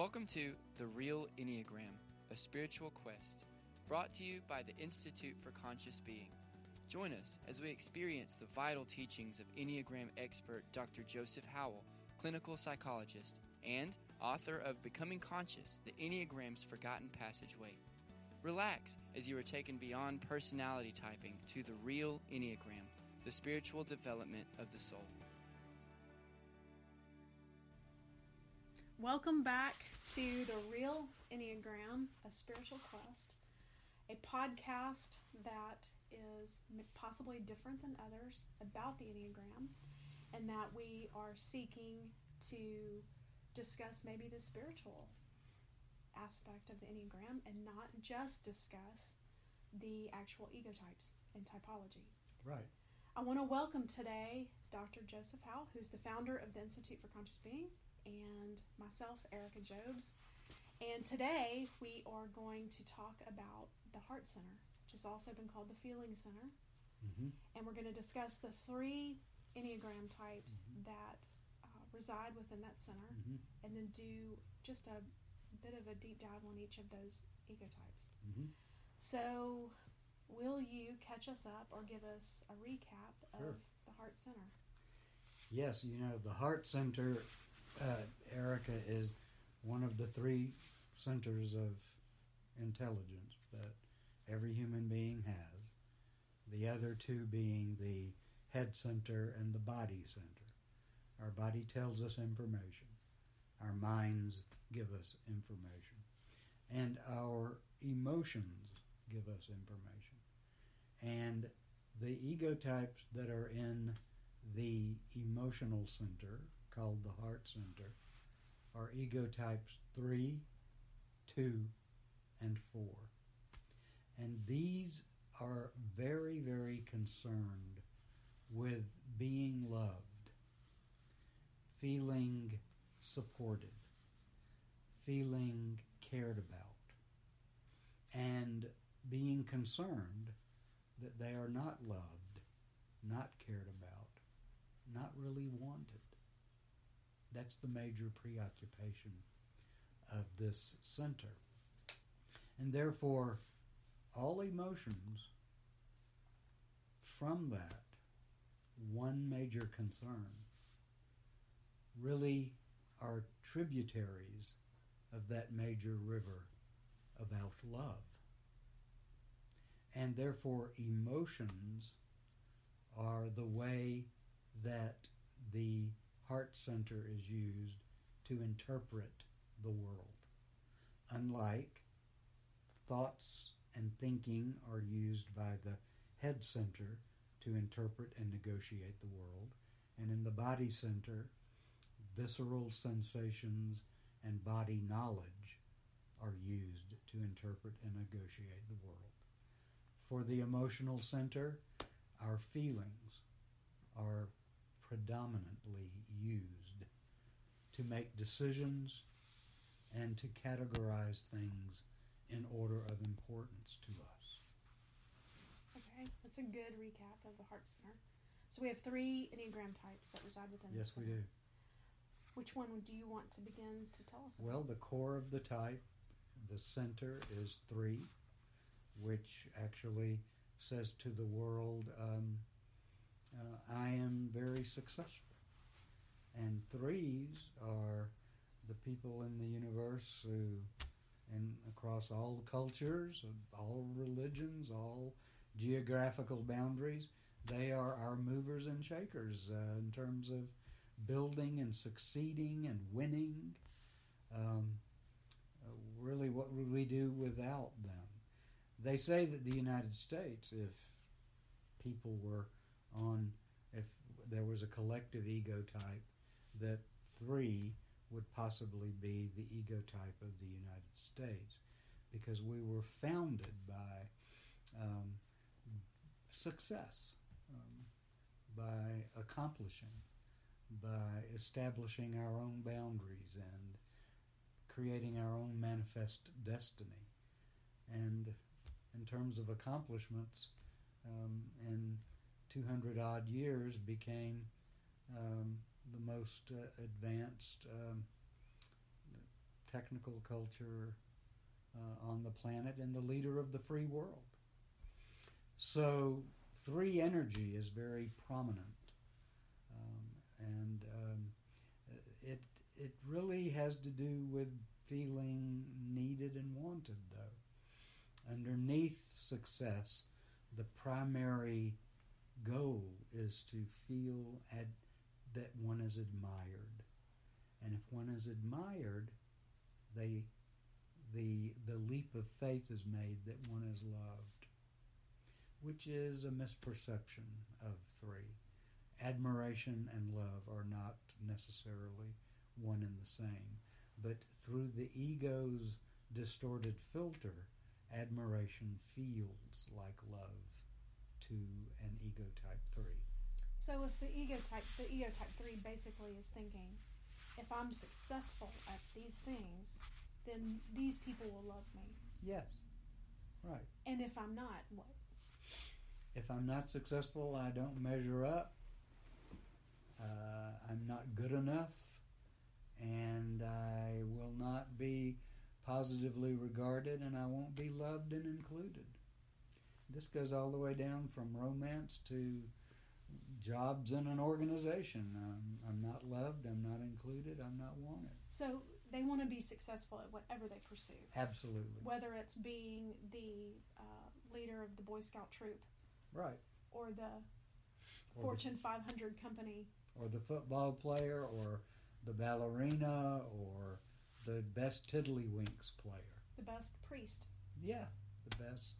Welcome to The Real Enneagram, a spiritual quest, brought to you by the Institute for Conscious Being. Join us as we experience the vital teachings of Enneagram expert Dr. Joseph Howell, clinical psychologist, and author of Becoming Conscious The Enneagram's Forgotten Passageway. Relax as you are taken beyond personality typing to the real Enneagram, the spiritual development of the soul. Welcome back to The Real Enneagram, a spiritual quest, a podcast that is possibly different than others about the Enneagram, and that we are seeking to discuss maybe the spiritual aspect of the Enneagram and not just discuss the actual ego types and typology. Right. I want to welcome today Dr. Joseph Howell, who's the founder of the Institute for Conscious Being and myself, Erica Jobs. And today we are going to talk about the Heart Center, which has also been called the Feeling Center. Mm-hmm. And we're going to discuss the three Enneagram types mm-hmm. that uh, reside within that center mm-hmm. and then do just a bit of a deep dive on each of those ego types. Mm-hmm. So, will you catch us up or give us a recap sure. of the Heart Center? Yes, you know, the Heart Center uh, Erica is one of the three centers of intelligence that every human being has. The other two being the head center and the body center. Our body tells us information. Our minds give us information. And our emotions give us information. And the ego types that are in the emotional center called the heart center are ego types 3, 2, and 4. And these are very, very concerned with being loved, feeling supported, feeling cared about, and being concerned that they are not loved, not cared about, not really wanted. That's the major preoccupation of this center. And therefore, all emotions from that one major concern really are tributaries of that major river about love. And therefore, emotions are the way that the heart center is used to interpret the world. Unlike thoughts and thinking are used by the head center to interpret and negotiate the world, and in the body center, visceral sensations and body knowledge are used to interpret and negotiate the world. For the emotional center, our feelings are predominantly used to make decisions and to categorize things in order of importance to us. Okay, that's a good recap of the Heart Center. So we have three Enneagram types that reside within Yes, we do. Which one do you want to begin to tell us about? Well, the core of the type, the center is three, which actually says to the world, um, uh, I am very successful. And threes are the people in the universe who, and across all cultures, all religions, all geographical boundaries, they are our movers and shakers uh, in terms of building and succeeding and winning. Um, really, what would we do without them? They say that the United States, if people were on if there was a collective ego type, that three would possibly be the ego type of the United States, because we were founded by um, success, um, by accomplishing, by establishing our own boundaries and creating our own manifest destiny. And in terms of accomplishments, um, and 200 odd years became um, the most uh, advanced um, technical culture uh, on the planet and the leader of the free world. So, three energy is very prominent, um, and um, it it really has to do with feeling needed and wanted. Though, underneath success, the primary goal is to feel ad- that one is admired, and if one is admired, they the the leap of faith is made that one is loved, which is a misperception of three. Admiration and love are not necessarily one and the same, but through the ego's distorted filter, admiration feels like love to an ego type three. So if the ego type, the ego type three basically is thinking, if I'm successful at these things, then these people will love me. Yes, right. And if I'm not, what? If I'm not successful, I don't measure up. Uh, I'm not good enough, and I will not be positively regarded, and I won't be loved and included. This goes all the way down from romance to jobs in an organization. Um, I'm not loved, I'm not included, I'm not wanted. So they want to be successful at whatever they pursue. Absolutely. Whether it's being the uh, leader of the Boy Scout troop Right. or the Or Fortune 500 company. or the football player, or the ballerina, or the best tiddlywinks player. the best priest. Yeah, the best.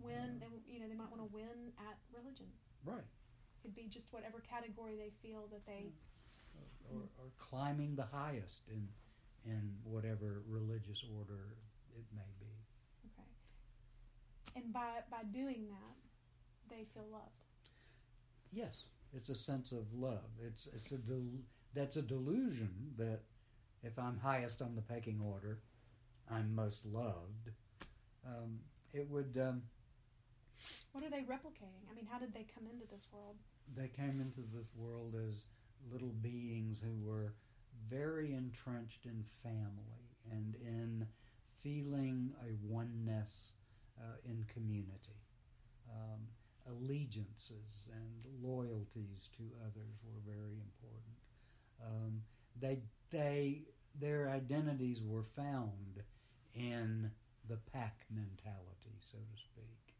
Win, they, you know, they might want to win at religion. Right. Could be just whatever category they feel that they. Or, or climbing the highest in in whatever religious order it may be. Okay. And by by doing that, they feel loved. Yes, it's a sense of love. It's it's a del- that's a delusion that if I'm highest on the pecking order, I'm most loved. Um, it would. Um, What are they replicating? I mean, how did they come into this world? They came into this world as little beings who were very entrenched in family and in feeling a oneness uh, in community. Um, allegiances and loyalties to others were very important. Um, they, they, their identities were found in the pack mentality, so to speak.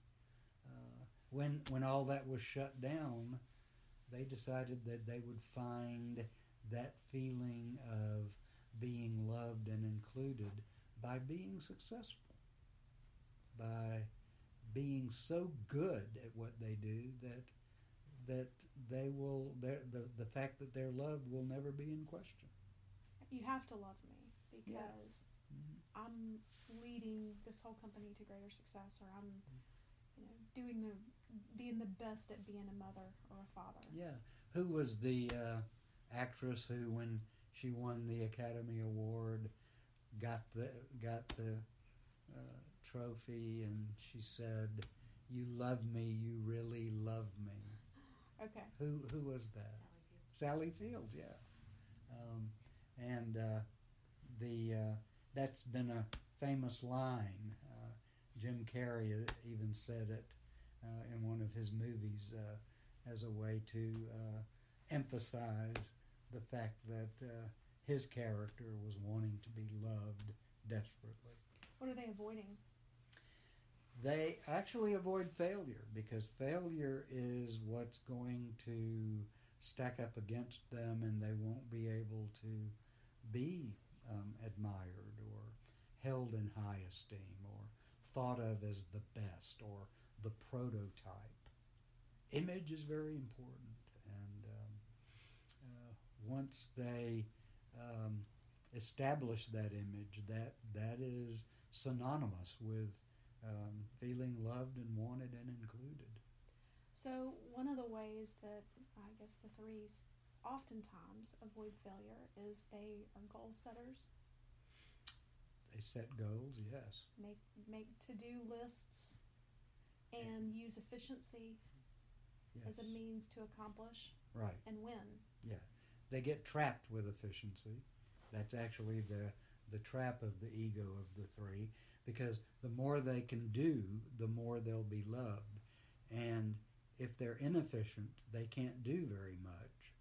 Uh, when, when all that was shut down, they decided that they would find that feeling of being loved and included by being successful, by being so good at what they do that that they will the the fact that they're loved will never be in question. You have to love me because Yeah. Mhm. I'm leading this whole company to greater success, or I'm, you know, doing the being the best at being a mother or a father. Yeah. Who was the uh, actress who, when she won the Academy Award, got the got the uh, trophy, and she said, "You love me. You really love me." Okay. Who who was that? Sally Field. yeah. Um, and uh, the uh, that's been a famous line. Uh, Jim Carrey even said it in one of his movies uh, as a way to uh, emphasize the fact that uh, his character was wanting to be loved desperately. What are they avoiding? They actually avoid failure because failure is what's going to stack up against them and they won't be able to be um, admired or held in high esteem or thought of as the best or the prototype. Image is very important, and um, uh, once they um, establish that image, that that is synonymous with um, feeling loved and wanted and included. So one of the ways that I guess the threes oftentimes avoid failure is they are goal setters, They set goals, yes. make make to do lists, and use efficiency yes. as a means to accomplish right. and win. Yeah. They get trapped with efficiency. That's actually the the trap of the ego of the three because the more they can do, the more they'll be loved. And if they're inefficient, they can't do very much,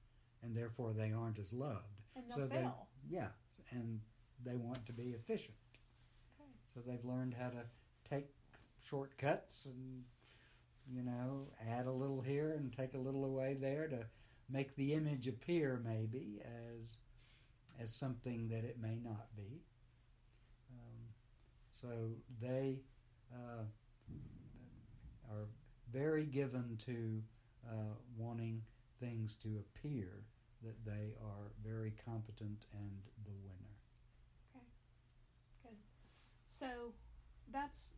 and therefore they aren't as loved. And they'll so fail. they, yeah, and they want to be efficient. Okay. So they've learned how to take shortcuts and you know add a little here and take a little away there to make the image appear maybe as as something that it may not be. Um, so they uh, are very given to uh, wanting things to appear that they are very competent and the winner. Okay, good. So that's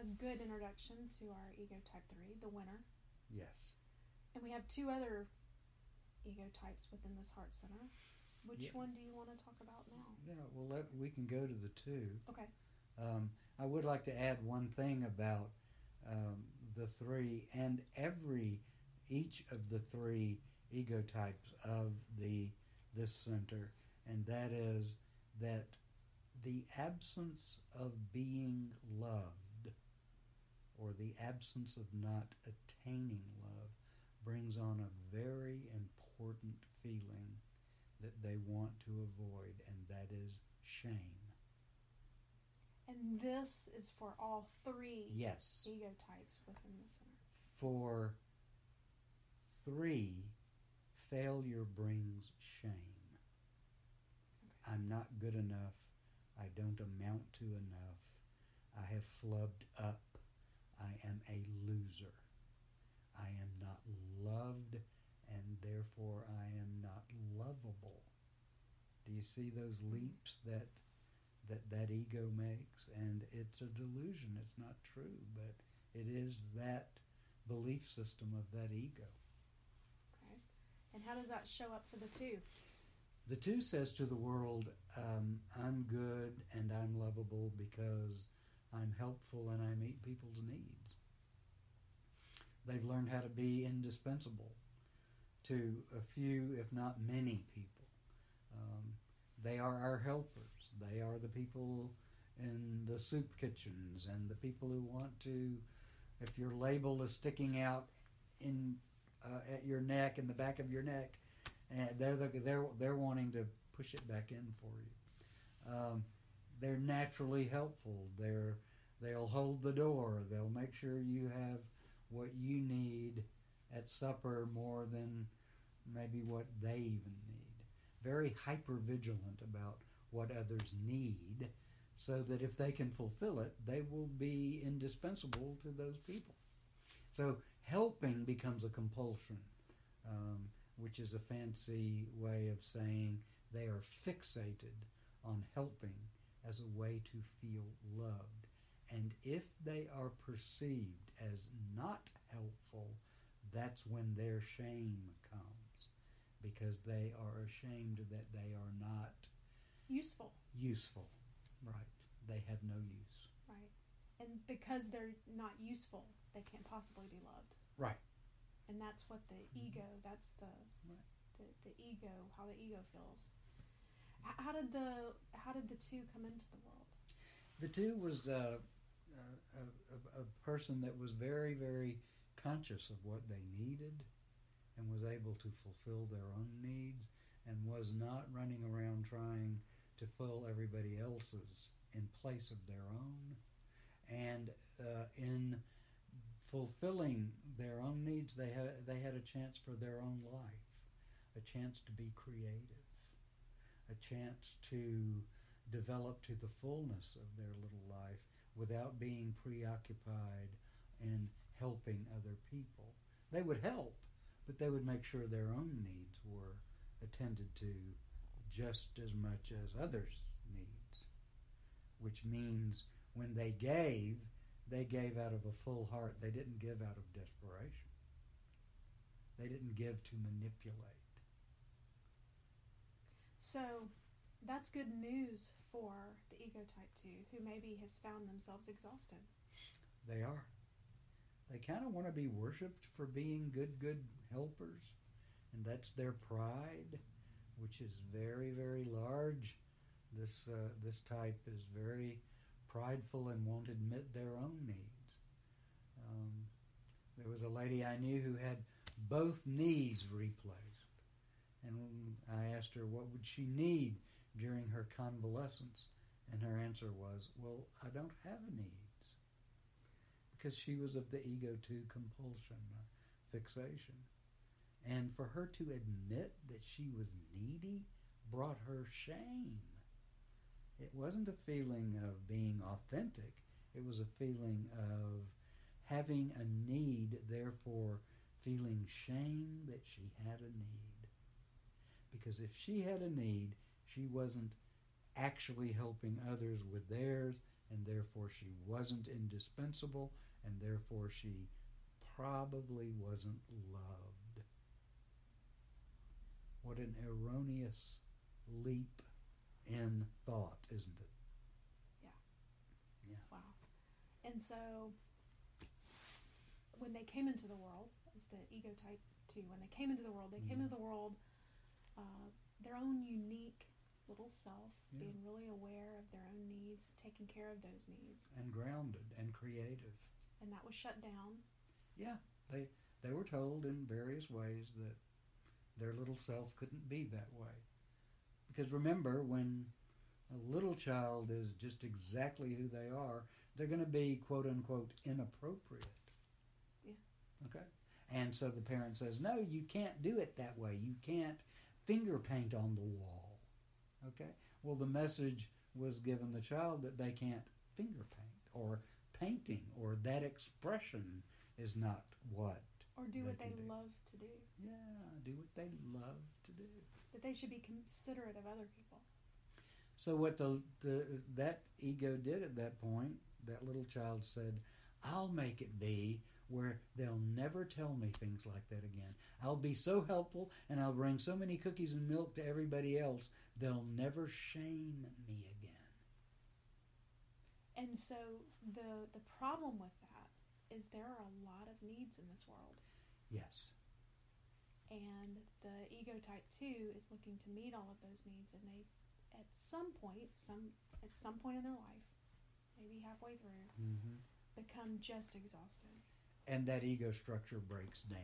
a good introduction to our ego type three, the winner. Yes. And we have two other ego types within this heart center. Which Yeah. one do you want to talk about now? Yeah. Well, let, we can go to the two. Okay. Um, I would like to add one thing about um, the three and every each of the three ego types of the this center, and that is that the absence of being loved or the absence of not attaining love brings on a very important feeling that they want to avoid, and that is shame. And this is for all three Yes. ego types within the center. For three, failure brings shame. I'm not good enough. I don't amount to enough. I have flubbed up. I am a loser. I am not loved, and therefore I am not lovable. Do you see those leaps that that that ego makes? And it's a delusion. It's not true, but it is that belief system of that ego. Okay. And how does that show up for the two? The two says to the world, um, I'm good and I'm lovable because I'm helpful and I meet people's needs. They've learned how to be indispensable to a few, if not many people. Um, they are our helpers. They are the people in the soup kitchens and the people who want to, if your label is sticking out in uh, at your neck, in the back of your neck, and they're the, they're they're wanting to push it back in for you. Um, they're naturally helpful. They're they'll hold the door. They'll make sure you have what you need at supper more than maybe what they even need. Very hyper vigilant about what others need, so that if they can fulfill it, they will be indispensable to those people. So helping becomes a compulsion. Um, which is a fancy way of saying they are fixated on helping as a way to feel loved. And if they are perceived as not helpful, that's when their shame comes because they are ashamed that they are not Useful, useful. Right. They have no use. right? And because they're not useful, they can't possibly be loved. Right. And that's what the mm-hmm. ego, that's the, Right. the the ego, how the ego feels. How did the how did the two come into the world? The two was uh, a, a, a person that was very, very conscious of what they needed and was able to fulfill their own needs and was not running around trying to fill everybody else's in place of their own. And uh, in fulfilling their own needs, they had, they had a chance for their own life, a chance to be creative, a chance to develop to the fullness of their little life without being preoccupied in helping other people. They would help, but they would make sure their own needs were attended to just as much as others' needs, which means when they gave, they gave out of a full heart. They didn't give out of desperation. They didn't give to manipulate. So that's good news for the ego type two, who maybe has found themselves exhausted. They are. They kind of want to be worshipped for being good, good helpers, and that's their pride, which is very, very large This uh, this type is very prideful and won't admit their own needs. Um, there was a lady I knew who had both knees replaced, and I asked her what would she need during her convalescence, and her answer was, "Well, I don't have needs," because she was of the ego two compulsion uh, fixation, and for her to admit that she was needy brought her shame. It wasn't a feeling of being authentic. It was a feeling of having a need, therefore feeling shame that she had a need. Because if she had a need, she wasn't actually helping others with theirs, and therefore she wasn't indispensable, and therefore she probably wasn't loved. What an erroneous leap in thought, isn't it? Yeah. Yeah. Wow. And so when they came into the world, it's the ego type two, when they came into the world, they mm-hmm. came into the world uh, their own unique little self, yeah. being really aware of their own needs, taking care of those needs, and grounded and creative. And that was shut down. Yeah, they they were told in various ways that their little self couldn't be that way. Because remember, when a little child is just exactly who they are, they're going to be quote unquote inappropriate. Yeah. Okay. And so the parent says, "No, you can't do it that way. You can't finger paint on the wall." Okay. Well, the message was given the child that they can't finger paint or painting or that expression is not what or do they what they do. love to do. Yeah, do what they love to do. That they should be considerate of other people. So what the, the that ego did at that point, that little child said, "I'll make it be where they'll never tell me things like that again. I'll be so helpful and I'll bring so many cookies and milk to everybody else, they'll never shame me again." And so the the problem with that is there are a lot of needs in this world. Yes. And the ego type 2 is looking to meet all of those needs and they at some point, some at some point in their life, maybe halfway through, mm-hmm. become just exhausted. And that ego structure breaks down.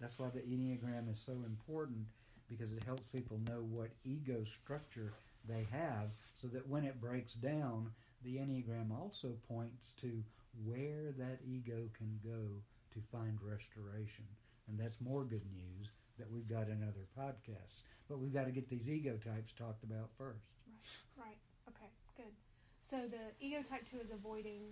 That's why the Enneagram is so important because it helps people know what ego structure they have so that when it breaks down, the Enneagram also points to where that ego can go to find restoration. And that's more good news that we've got in other podcasts. But we've got to get these ego types talked about first. Right, right. Okay, good. So the ego type 2 is avoiding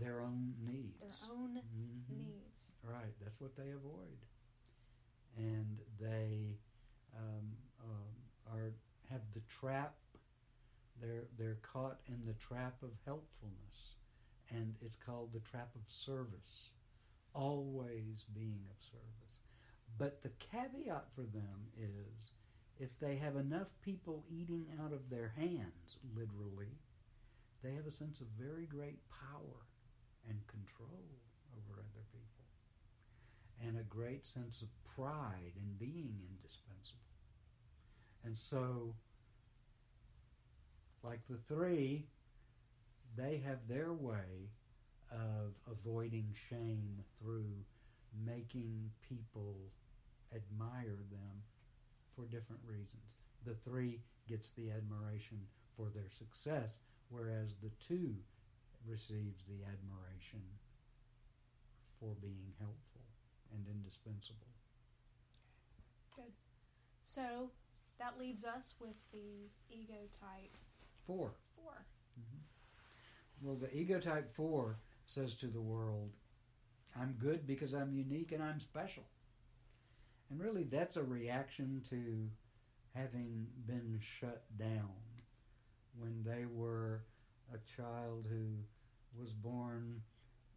their own needs. Their own mm-hmm. needs. Right, that's what they avoid. And they um, um, are have the trap. They're they're caught in the trap of helpfulness, and it's called the trap of service always being of service. But the caveat for them is if they have enough people eating out of their hands, literally, they have a sense of very great power and control over other people, and a great sense of pride in being indispensable. And so, like the three, they have their way of avoiding shame through making people admire them for different reasons. The three gets the admiration for their success, whereas the two receives the admiration for being helpful and indispensable. Good. So that leaves us with the ego type four. 4 mm-hmm. Well, the ego type four says to the world, I'm good because I'm unique and I'm special. And really, that's a reaction to having been shut down when they were a child who was born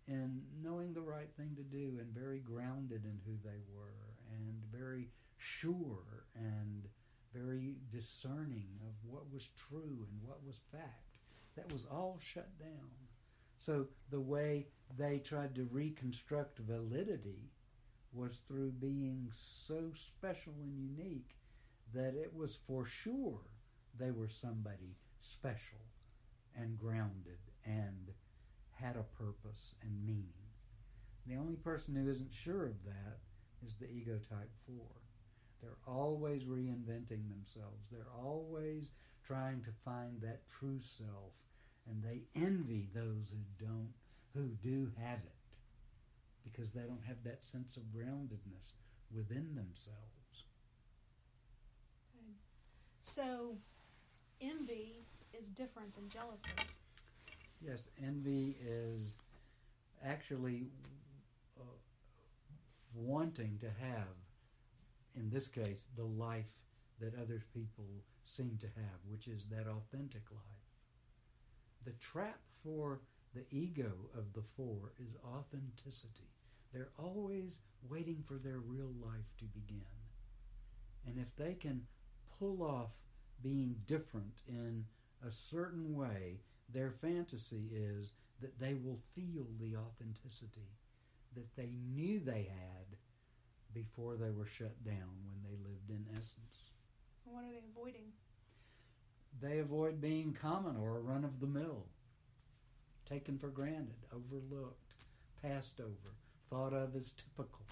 in knowing the right thing to do and very grounded in who they were and very sure and very discerning of what was true and what was fact. That was all shut down. So the way they tried to reconstruct validity was through being so special and unique that it was for sure they were somebody special and grounded and had a purpose and meaning. The only person who isn't sure of that is the ego type 4. They're always reinventing themselves. They're always trying to find that true self and they envy those who don't who do have it because they don't have that sense of groundedness within themselves. So, envy is different than jealousy. Yes, envy is actually uh, wanting to have, in this case, the life that other people seem to have, which is that authentic life. The trap for the ego of the four is authenticity. They're always waiting for their real life to begin. And if they can pull off being different in a certain way, their fantasy is that they will feel the authenticity that they knew they had before they were shut down when they lived in essence. What are they avoiding? They avoid being common or a run of the mill, taken for granted, overlooked, passed over, thought of as typical.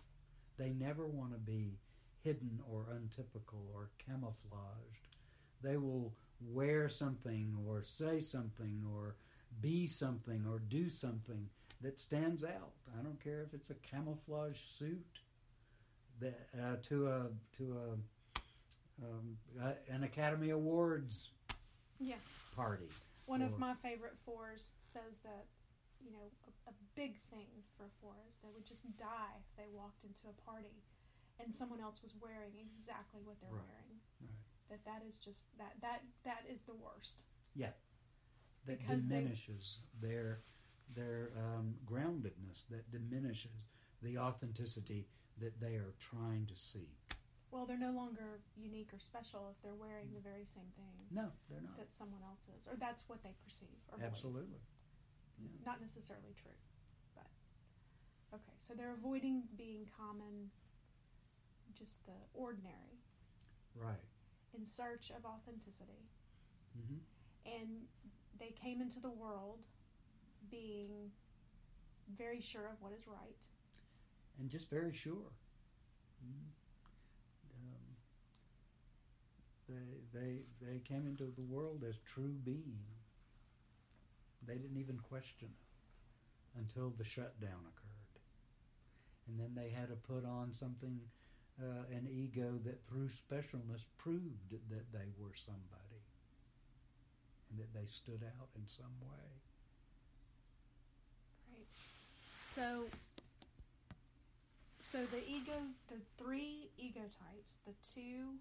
They never want to be hidden or untypical or camouflaged. They will wear something or say something or be something or do something that stands out. I don't care if it's a camouflage suit that uh, to a to a um, uh, an Academy Awards Yeah. party. One of my favorite fours says that, you know, a, a big thing for a four is they would just die if they walked into a party and someone else was wearing exactly what they're Right. wearing. Right. That that is just that that that is the worst. Yeah, that Because they- diminishes their their um, groundedness, that diminishes the authenticity that they are trying to seek. Well, they're no longer unique or special if they're wearing the very same thing No, they're not. that someone else is, or that's what they perceive. Or. Absolutely. Yeah. Not necessarily true, but okay. So they're avoiding being common, just the ordinary, Right. In search of authenticity. hmm and they came into the world being very sure of what is right. And just very sure. Mhm. Um, they, they, they came into the world as true being. They didn't even question it until the shutdown occurred. And then they had to put on something, uh, an ego that through specialness proved that they were somebody and that they stood out in some way. Right. So so the ego the three ego types, the two,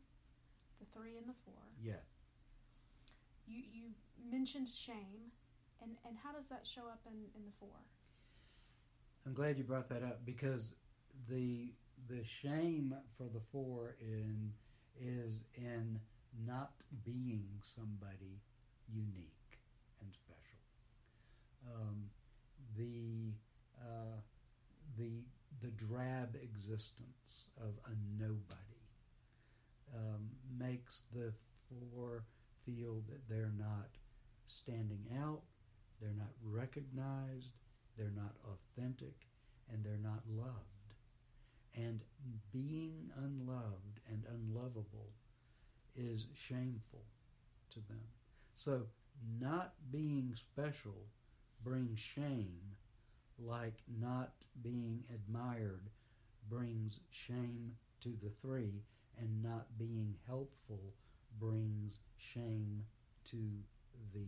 the three and the four. Yeah. You you mentioned shame and, and how does that show up in, in the four? I'm glad you brought that up because the the shame for the four in is in not being somebody unique and special. Um, the uh, the the drab existence of a nobody um, makes the four feel that they're not standing out, they're not recognized, they're not authentic, and they're not loved. And being unloved and unlovable is shameful to them. So, not being special brings shame, like not being admired brings shame to the three, and not being helpful brings shame to the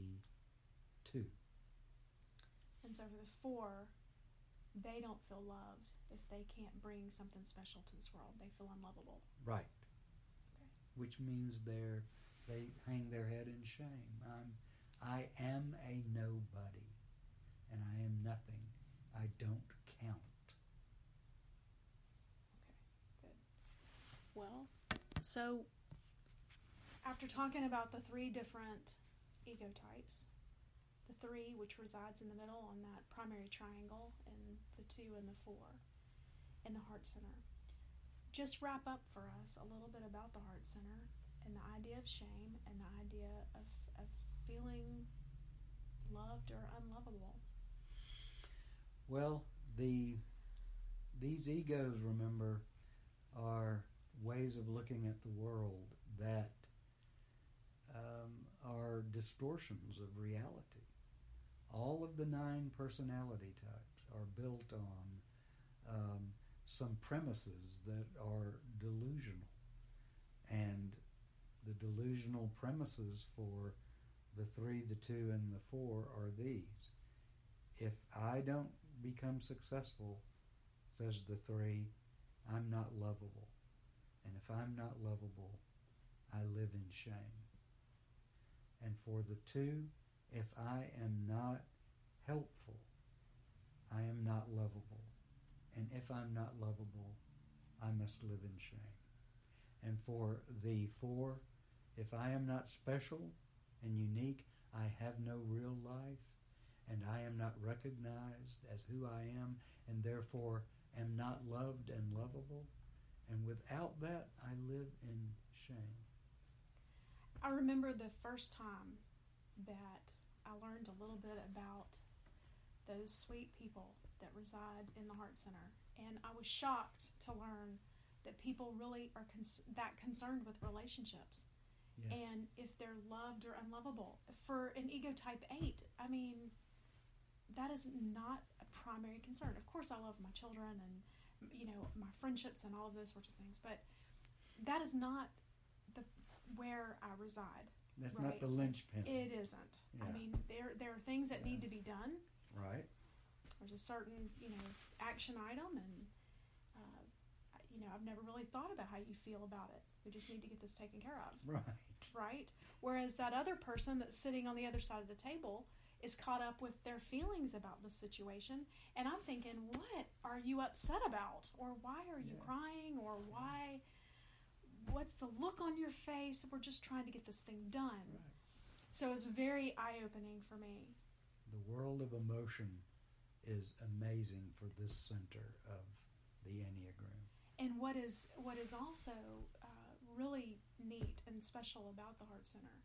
two. And so for the four, they don't feel loved if they can't bring something special to this world. They feel unlovable. Right. Okay. Which means they're they hang their head in shame. I'm I am a nobody and I am nothing. I don't count. Okay, good. Well, so after talking about the three different ego types, the three which resides in the middle on that primary triangle, and the two and the four in the heart center, just wrap up for us a little bit about the heart center and the idea of shame and the idea of, of feeling loved or unlovable? Well, the these egos, remember, are ways of looking at the world that um, are distortions of reality. All of the nine personality types are built on um, some premises that are delusional. And the delusional premises for the three, the two, and the four are these. If I don't become successful, says the three, I'm not lovable. And if I'm not lovable, I live in shame. And for the two, if I am not helpful, I am not lovable. And if I'm not lovable, I must live in shame. And for the four, if I am not special and unique, I have no real life, and I am not recognized as who I am, and therefore am not loved and lovable. And without that, I live in shame. I remember the first time that I learned a little bit about those sweet people that reside in the Heart Center. And I was shocked to learn that people really are cons- that concerned with relationships Yes. and if they're loved or unlovable. For an ego type 8, I mean, that is not a primary concern. Of course, I love my children and, you know, my friendships and all of those sorts of things, but that is not the where I reside. That's right. not the linchpin. It isn't. I mean, there there are things that need to be done. right? There's a certain you know action item, and uh, you know I've never really thought about how you feel about it. We just need to get this taken care of, Right. right? Whereas that other person that's sitting on the other side of the table is caught up with their feelings about the situation, and I'm thinking, what are you upset about, or why are you Yeah. crying, or why? What's the look on your face? We're just trying to get this thing done. Right. So it was very eye opening for me. The world of emotion is amazing for this center of the Enneagram. And what is what is also uh, really neat and special about the Heart Center,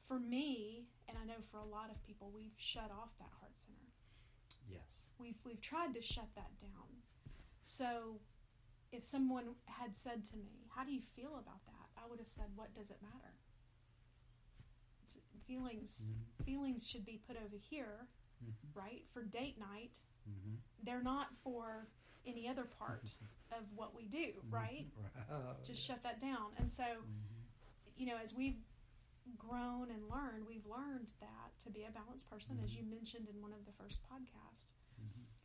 for me, and I know for a lot of people, we've shut off that Heart Center. Yes. We've we've tried to shut that down. So, if someone had said to me, "How do you feel about that?" I would have said, "What does it matter?" It's, feelings Mhm. feelings should be put over here, Mhm. right? For date night, Mhm. they're not for any other part of what we do, right? Right. Just shut that down. And so, Mhm. you know, as we've grown and learned, we've learned that to be a balanced person, as Mhm. you mentioned in one of the first podcasts,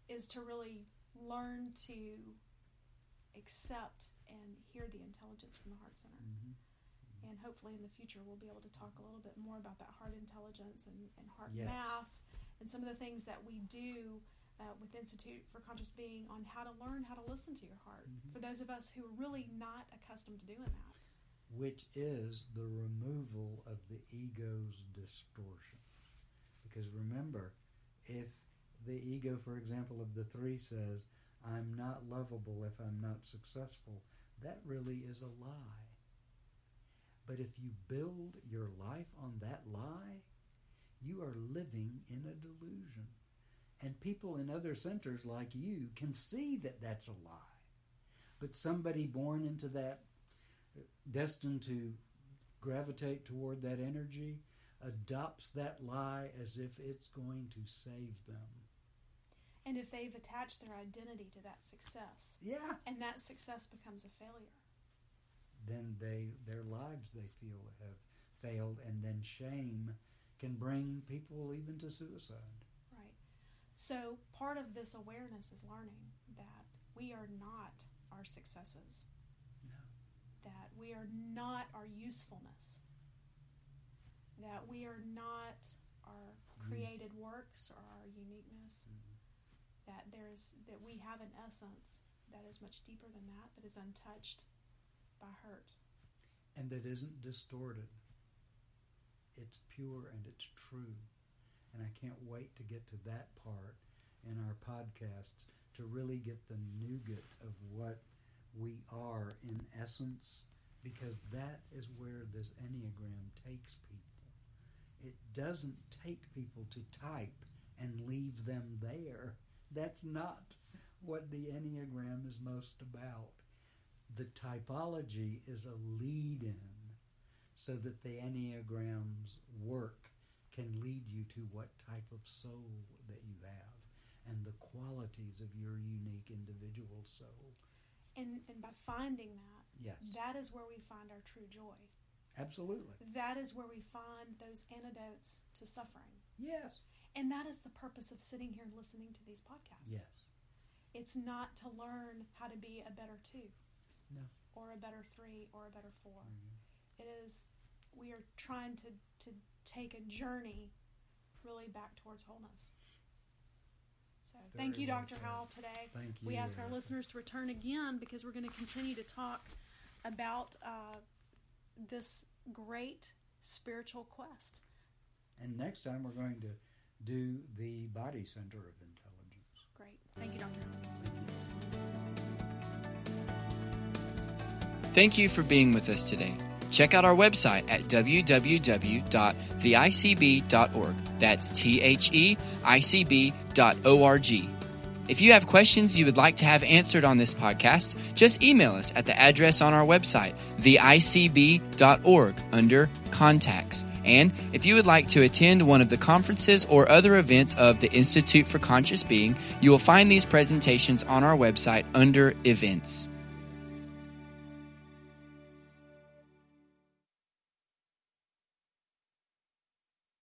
is to really learn to accept and hear the intelligence from the Heart Center. Mhm. And hopefully in the future, we'll be able to talk a little bit more about that heart intelligence and, and heart Yeah. math and some of the things that we do uh, with Institute for Conscious Being on how to learn how to listen to your heart. Mhm. For those of us who are really not accustomed to doing that. Which is the removal of the ego's distortion. Because remember, if the ego, for example, of the three says, I'm not lovable if I'm not successful, that really is a lie. But if you build your life on that lie, you are living in a delusion. And people in other centers like you can see that that's a lie. But somebody born into that, destined to gravitate toward that energy, adopts that lie as if it's going to save them. And if they've attached their identity to that success, Yeah. and that success becomes a failure. Then they their lives they feel have failed, and then shame can bring people even to suicide. Right. So part of this awareness is learning that we are not our successes. No. That we are not our usefulness. That we are not our mm-hmm. created works or our uniqueness. Mm-hmm. That there is that we have an essence that is much deeper than that, that is untouched by hurt. and that isn't distorted. It's pure and it's true. And I can't wait to get to that part in our podcast to really get the nougat of what we are in essence because that is where this Enneagram takes people. It doesn't take people to type and leave them there. That's not what the Enneagram is most about. The typology is a lead in so that the Enneagram's work can lead you to what type of soul that you have and the qualities of your unique individual soul. And and by finding that, Yes. that is where we find our true joy. Absolutely. That is where we find those antidotes to suffering. Yes. And that is the purpose of sitting here listening to these podcasts. Yes. It's not to learn how to be a better two. No. Or a better three or a better 4 Mhm. It is we are trying to, to take a journey really back towards wholeness. So thank you, Dr. said. Howell, today. Thank you. We ask our listeners to return again because we're going to continue to talk about uh, this great spiritual quest. And next time we're going to do the body center of intelligence. Great. Thank you, Dr. Howell. Thank you for being with us today. Check out our website at www.theicb.org. That's T H E I C B dot O R G. If you have questions you would like to have answered on this podcast, just email us at the address on our website, theicb.org, under Contacts. And if you would like to attend one of the conferences or other events of the Institute for Conscious Being, you will find these presentations on our website under Events.